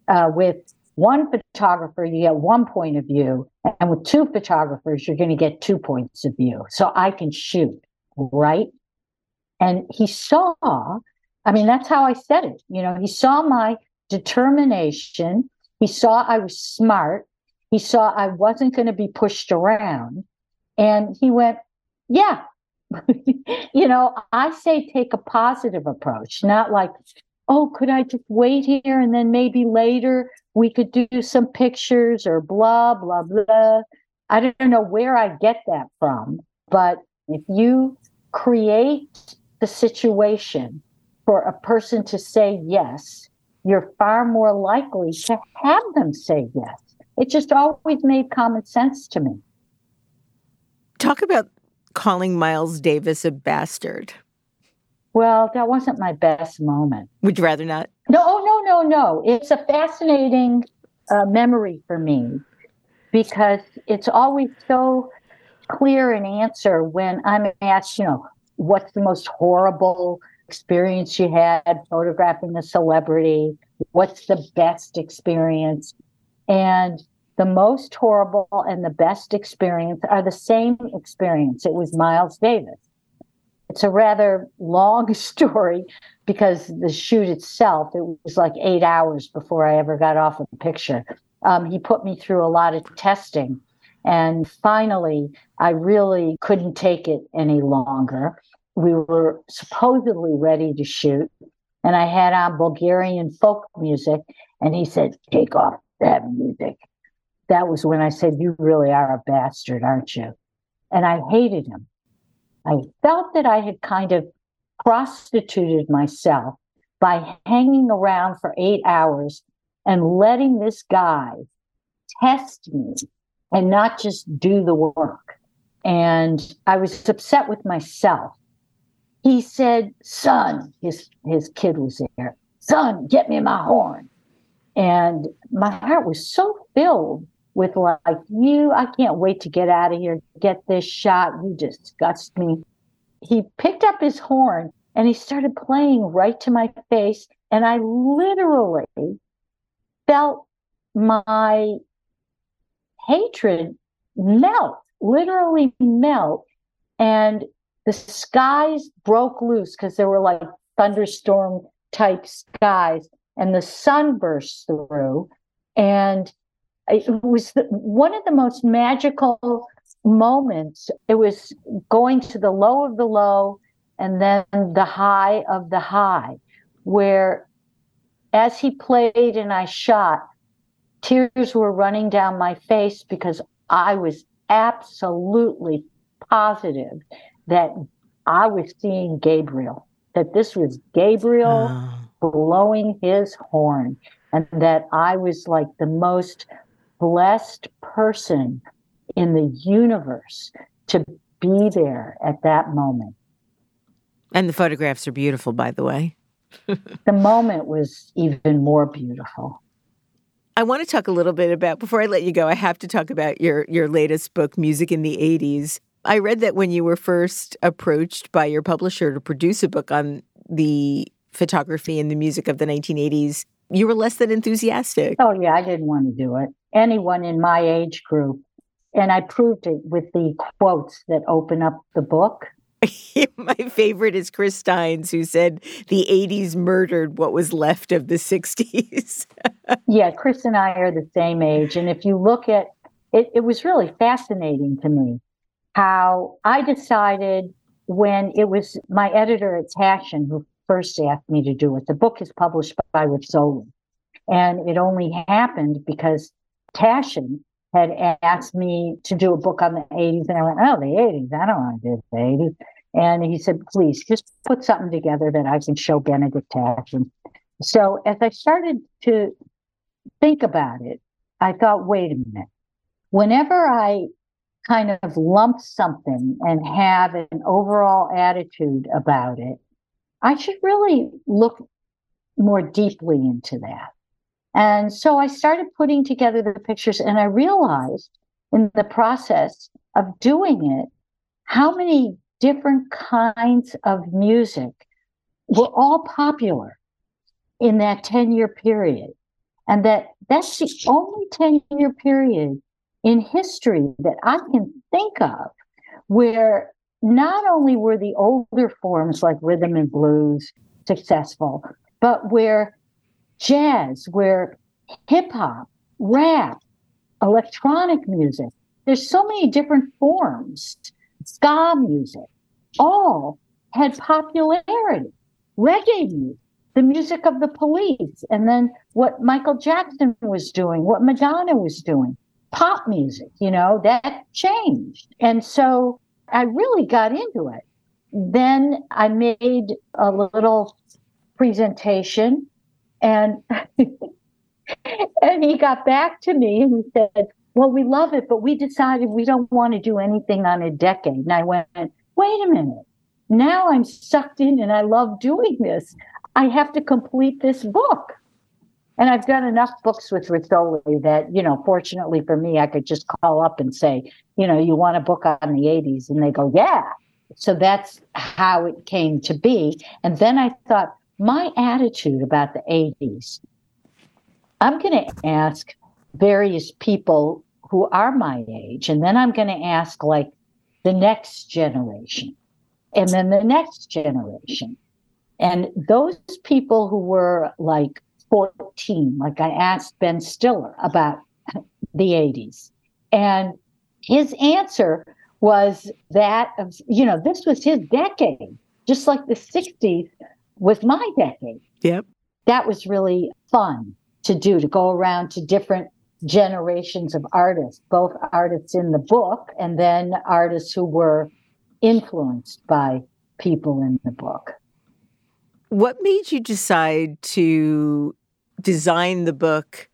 uh, with one photographer, you get one point of view. And with two photographers, you're going to get two points of view. So I can shoot, right? And he saw, I mean, that's how I said it. You know, he saw my determination. He saw I was smart. He saw I wasn't going to be pushed around. And he went, Yeah. you know, I say take a positive approach, not like, oh, could I just wait here and then maybe later we could do some pictures or blah, blah, blah. I don't know where I get that from, but if you create the situation for a person to say yes, you're far more likely to have them say yes. It just always made common sense to me. Talk about calling Miles Davis a bastard. Well, that wasn't my best moment. Would you rather not? No. It's a fascinating uh, memory for me because it's always so clear an answer when I'm asked, you know, what's the most horrible experience you had photographing a celebrity? What's the best experience? And the most horrible and the best experience are the same experience. It was Miles Davis. It's a rather long story because the shoot itself, it was like eight hours before I ever got off of the picture. Um, he put me through a lot of testing. And finally, I really couldn't take it any longer. We were supposedly ready to shoot, and I had on Bulgarian folk music. And he said, Take off that music that was when I said, You really are a bastard, aren't you? And I hated him. I felt that I had kind of prostituted myself by hanging around for eight hours and letting this guy test me and not just do the work. And I was upset with myself. He said, Son, his, his kid was there, Son, get me my horn. And my heart was so filled with like, you, I can't wait to get out of here, get this shot. You disgust me. He picked up his horn and he started playing right to my face. And I literally felt my hatred melt, literally melt. And the skies broke loose because there were like thunderstorm type skies, and the sun burst through. And it was the, one of the most magical moments. It was going to the low of the low and then the high of the high, where as he played and I shot, tears were running down my face because I was absolutely positive that I was seeing Gabriel, that this was Gabriel oh. blowing his horn, and that I was like the most blessed person in the universe to be there at that moment. And the photographs are beautiful, by the way. the moment was even more beautiful. I want to talk a little bit about before I let you go. I have to talk about your your latest book, Music in the '80s. I read that when you were first approached by your publisher to produce a book on the photography and the music of the 1980s, you were less than enthusiastic. Oh yeah, I didn't want to do it anyone in my age group. And I proved it with the quotes that open up the book. my favorite is Chris Steins, who said the 80s murdered what was left of the 60s. yeah, Chris and I are the same age. And if you look at it, it was really fascinating to me how I decided when it was my editor at Taschen who first asked me to do it. The book is published by Rizzoli. And it only happened because Taschen had asked me to do a book on the 80s. And I went, oh, the 80s. I don't want to do the 80s. And he said, please just put something together that I can show Benedikt Taschen. So as I started to think about it, I thought, wait a minute. Whenever I kind of lump something and have an overall attitude about it, I should really look more deeply into that. And so I started putting together the pictures, and I realized in the process of doing it how many different kinds of music were all popular in that 10 year period. And that that's the only 10 year period in history that I can think of where not only were the older forms like rhythm and blues successful, but where jazz, where hip hop, rap, electronic music, there's so many different forms, ska music, all had popularity. Reggae music, the music of the police, and then what Michael Jackson was doing, what Madonna was doing, pop music, you know, that changed. And so I really got into it. Then I made a little presentation and and he got back to me and he said, Well, we love it, but we decided we don't want to do anything on a decade. And I went, Wait a minute. Now I'm sucked in and I love doing this. I have to complete this book. And I've done enough books with Rizzoli that, you know, fortunately for me, I could just call up and say, you know, you want a book on the 80s? And they go, yeah. so that's how it came to be. And then I thought, my attitude about the 80s, I'm going to ask various people who are my age, and then I'm going to ask like the next generation, and then the next generation. And those people who were like 14, like I asked Ben Stiller about the 80s. And his answer was that of, you know, this was his decade, just like the 60s was my decade. Yep. That was really fun to do, to go around to different generations of artists, both artists in the book and then artists who were influenced by people in the book. What made you decide to design the book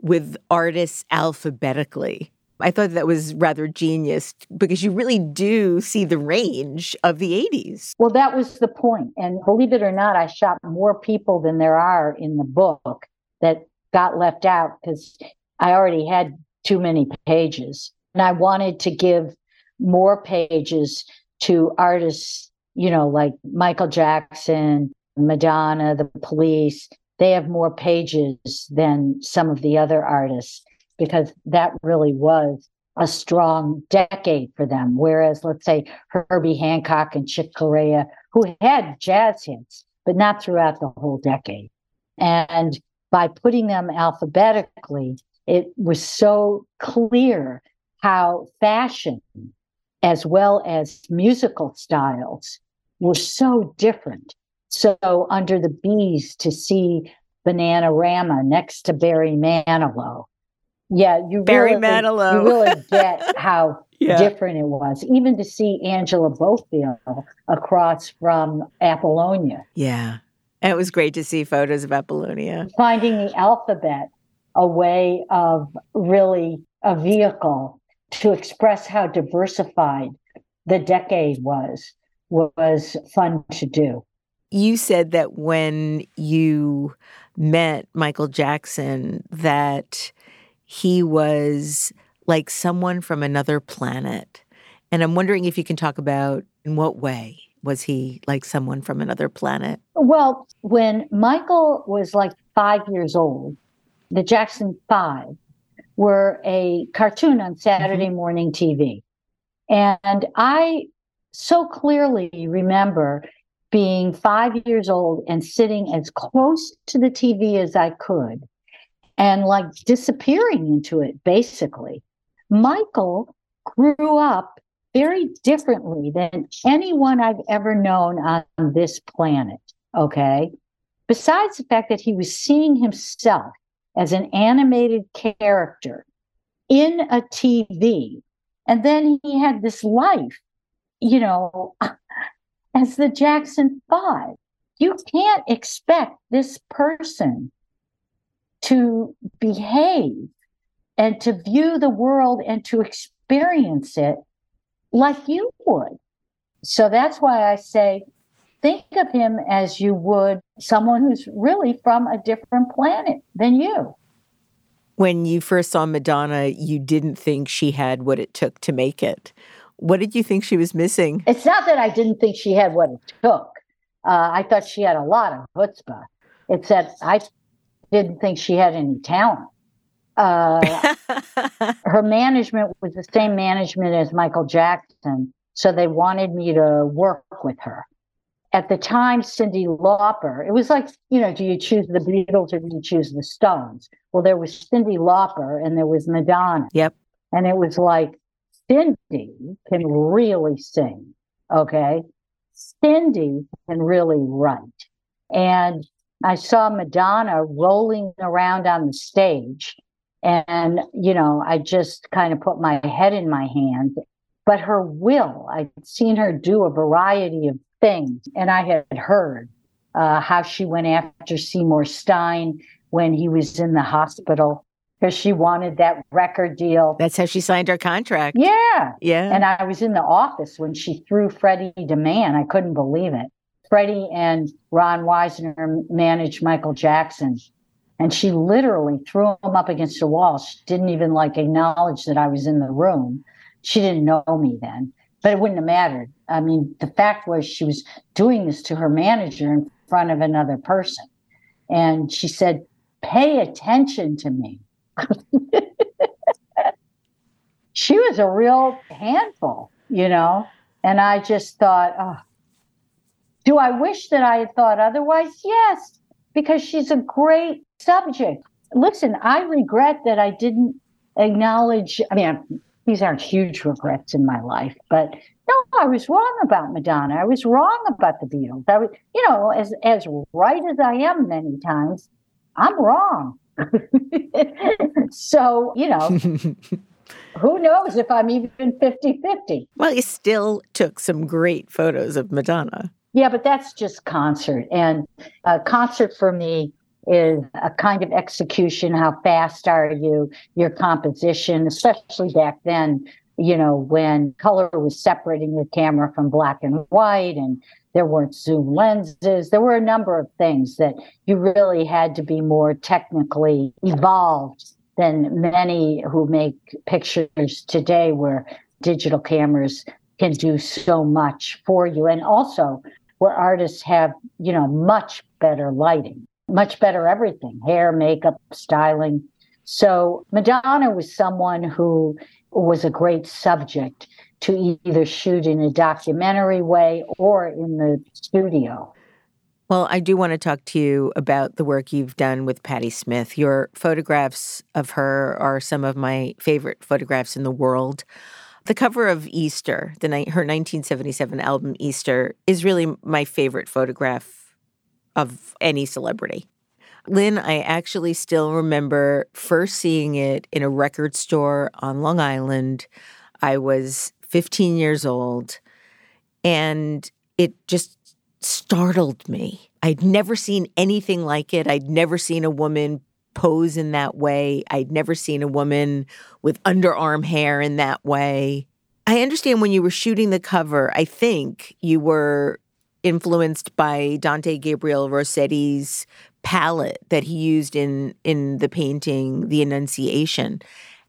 with artists alphabetically? I thought that was rather genius because you really do see the range of the 80s. Well, that was the point. And believe it or not, I shot more people than there are in the book that got left out because I already had too many pages. And I wanted to give more pages to artists, you know, like Michael Jackson, Madonna, the police. They have more pages than some of the other artists because that really was a strong decade for them. Whereas, let's say, Herbie Hancock and Chick Corea, who had jazz hits, but not throughout the whole decade. And by putting them alphabetically, it was so clear how fashion, as well as musical styles, were so different. So, under the B's, to see Bananarama next to Barry Manilow, yeah, you Barry really, Manilow. you really get how Yeah. different it was. Even to see Angela Bofill across from Apollonia, Yeah. And it was great to see photos of Apollonia. finding the alphabet a way of really a vehicle to express how diversified the decade was was fun to do. You said that when you met Michael Jackson that he was like someone from another planet. And I'm wondering if you can talk about in what way was he like someone from another planet? Well, when Michael was like five years old, the Jackson Five were a cartoon on Saturday mm-hmm. morning TV. And I so clearly remember being five years old and sitting as close to the TV as I could and like disappearing into it, basically. Michael grew up very differently than anyone I've ever known on this planet. Okay. Besides the fact that he was seeing himself as an animated character in a TV, and then he had this life, you know, as the Jackson Five. You can't expect this person to behave and to view the world and to experience it like you would. So that's why I say, think of him as you would someone who's really from a different planet than you. When you first saw Madonna, you didn't think she had what it took to make it. What did you think she was missing? It's not that I didn't think she had what it took. Uh, I thought she had a lot of chutzpah. It's that I didn't think she had any talent. Uh, her management was the same management as Michael Jackson, so they wanted me to work with her. At the time, Cyndi Lauper, it was like, you know, do you choose the Beatles or do you choose the Stones? Well, there was Cyndi Lauper and there was Madonna. Yep. And it was like, Cyndi can really sing. Okay. Cyndi can really write. And I saw Madonna rolling around on the stage. And, you know, I just kind of put my head in my hands. But her will, I'd seen her do a variety of things. And I had heard uh, how she went after Seymour Stein when he was in the hospital because she wanted that record deal. That's how she signed her contract. Yeah. Yeah. And I was in the office when she threw Freddie DeMann. I couldn't believe it. Freddie and Ron Weisner managed Michael Jackson. And she literally threw him up against the wall. She didn't even like acknowledge that I was in the room. She didn't know me then. but it wouldn't have mattered. I mean, the fact was she was doing this to her manager in front of another person. And she said, Pay attention to me. she was a real handful, you know? And I just thought, oh, do I wish that I had thought otherwise? Yes, because she's a great subject. Listen, I regret that I didn't acknowledge, I mean, these aren't huge regrets in my life, but no, I was wrong about Madonna. I was wrong about the Beatles. I was, you know, as as right as I am many times, I'm wrong. so, you know, who knows if I'm even 50 50. Well, you still took some great photos of Madonna. Yeah, but that's just concert. And a concert for me is a kind of execution. How fast are you? Your composition, especially back then, you know, when color was separating the camera from black and white and there weren't zoom lenses. There were a number of things that you really had to be more technically evolved than many who make pictures today, where digital cameras can do so much for you. And also, where artists have, you know, much better lighting, much better everything hair, makeup, styling. So Madonna was someone who was a great subject to either shoot in a documentary way or in the studio. Well, I do want to talk to you about the work you've done with Patti Smith. Your photographs of her are some of my favorite photographs in the world. The cover of Easter, the her 1977 album Easter, is really my favorite photograph of any celebrity. Lynn, I actually still remember first seeing it in a record store on Long Island. I was 15 years old, and it just startled me. I'd never seen anything like it. I'd never seen a woman pose in that way. I'd never seen a woman with underarm hair in that way. I understand when you were shooting the cover, I think you were influenced by Dante Gabriel Rossetti's palette that he used in in the painting The Annunciation.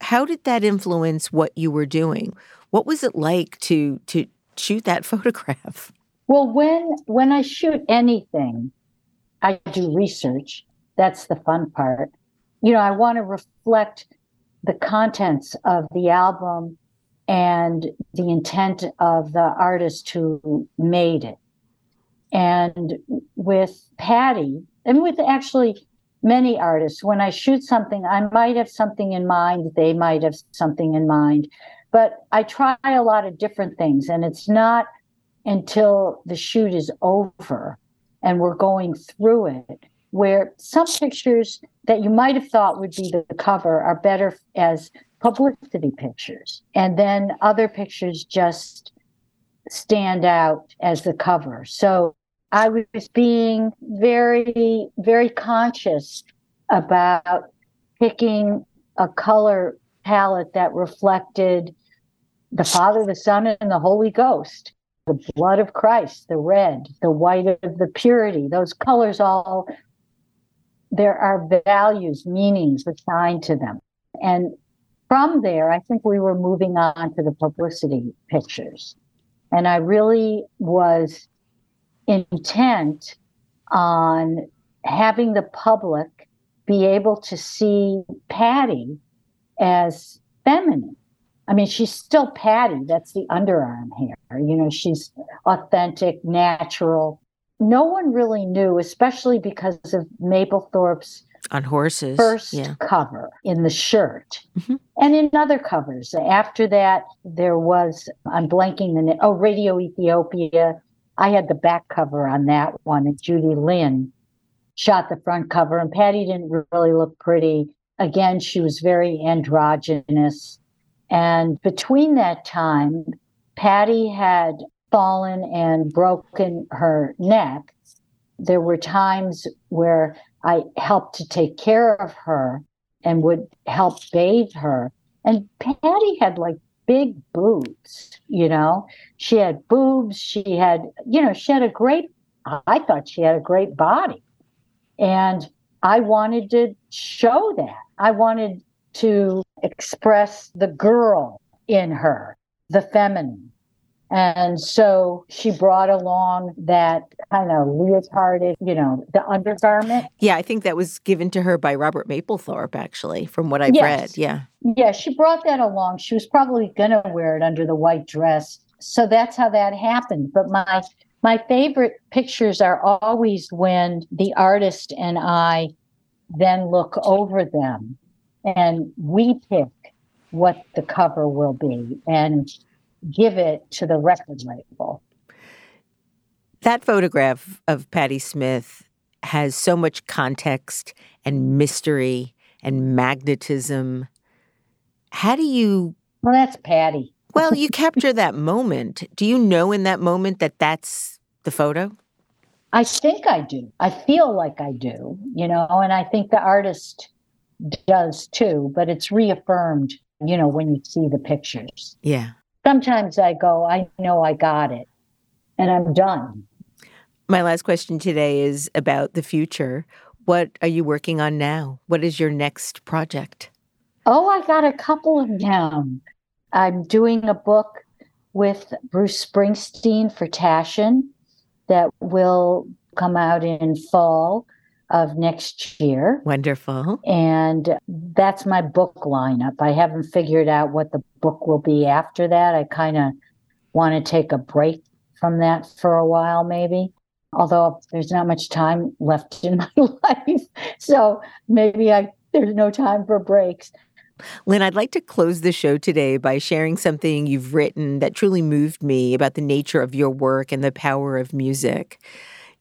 How did that influence what you were doing? What was it like to to shoot that photograph? Well, when when I shoot anything, I do research. That's the fun part. You know, I want to reflect the contents of the album and the intent of the artist who made it. And with Patti, and with actually many artists, when I shoot something, I might have something in mind, they might have something in mind. But I try a lot of different things, and it's not until the shoot is over and we're going through it where some pictures that you might have thought would be the cover are better as publicity pictures. And then other pictures just stand out as the cover. So I was being very, very conscious about picking a color palette that reflected the Father, the Son, and the Holy Ghost. The blood of Christ, the red, the white of the purity, those colors all, there are values, meanings assigned to them. And from there, I think we were moving on to the publicity pictures. And I really was intent on having the public be able to see Patti as feminine I mean, she's still Patti. That's the underarm hair. You know, she's authentic, natural. No one really knew, especially because of Mapplethorpe's on horses first yeah. cover in the shirt mm-hmm. and in other covers. After that, there was I'm blanking the name. Oh, Radio Ethiopia. I had the back cover on that one, and Judy Linn shot the front cover, and Patti didn't really look pretty. Again, she was very androgynous and between that time, Patti had fallen and broken her neck. There were times where I helped to take care of her and would help bathe her. And Patti had like big boobs, you know. She had boobs, she had, you know, she had a great I thought she had a great body. And I wanted to show that. I wanted to express the girl in her, the feminine. And so she brought along that kind of leotarded, you know, the undergarment. Yeah, I think that was given to her by Robert Mapplethorpe, actually, from what I've yes. read. Yeah. Yeah, she brought that along. She was probably going to wear it under the white dress. So that's how that happened. But my my favorite pictures are always when the artist and I then look over them and we pick what the cover will be and give it to the record label. That photograph of Patti Smith has so much context and mystery and magnetism. How do you? Well, that's Patti. well, you capture that moment. Do you know in that moment that that's the photo? I think I do. I feel like I do, you know, and I think the artist does too, but it's reaffirmed, you know, when you see the pictures. Yeah. Sometimes I go, I know I got it and I'm done. My last question today is about the future. What are you working on now? What is your next project? Oh, I got a couple of them. I'm doing a book with Bruce Springsteen for Taschen that will come out in fall of next year. Wonderful. And that's my book lineup. I haven't figured out what the book will be after that. I kind of want to take a break from that for a while, maybe. Although there's not much time left in my life. So maybe I there's no time for breaks. Lynn, I'd like to close the show today by sharing something you've written that truly moved me about the nature of your work and the power of music.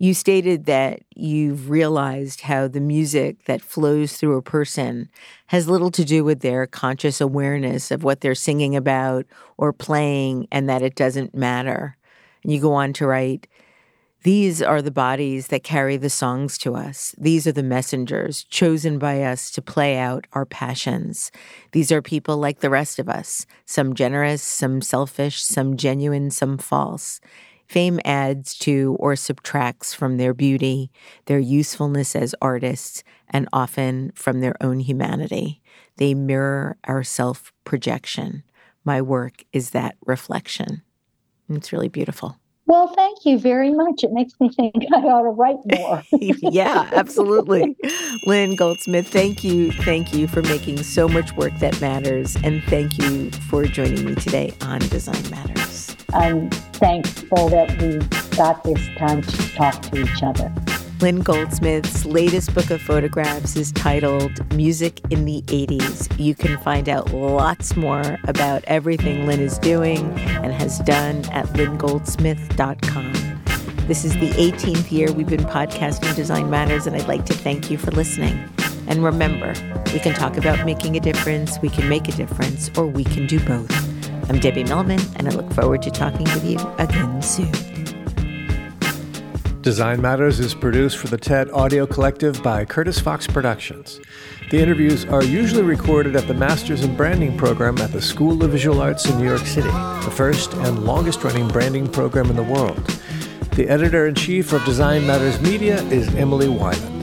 You stated that you've realized how the music that flows through a person has little to do with their conscious awareness of what they're singing about or playing, and that it doesn't matter. And you go on to write, these are the bodies that carry the songs to us. These are the messengers chosen by us to play out our passions. These are people like the rest of us, some generous, some selfish, some genuine, some false. Fame adds to or subtracts from their beauty, their usefulness as artists, and often from their own humanity. They mirror our self projection. My work is that reflection. It's really beautiful. Well, thank you very much. It makes me think I ought to write more. yeah, absolutely. Lynn Goldsmith, thank you. Thank you for making so much work that matters. And thank you for joining me today on Design Matters. I'm thankful that we got this time to talk to each other. Lynn Goldsmith's latest book of photographs is titled Music in the 80s. You can find out lots more about everything Lynn is doing and has done at lynngoldsmith.com. This is the 18th year we've been podcasting Design Matters, and I'd like to thank you for listening. And remember, we can talk about making a difference, we can make a difference, or we can do both. I'm Debbie Millman, and I look forward to talking with you again soon. Design Matters is produced for the TED Audio Collective by Curtis Fox Productions. The interviews are usually recorded at the Masters in Branding program at the School of Visual Arts in New York City, the first and longest running branding program in the world. The editor in chief of Design Matters Media is Emily Weiland.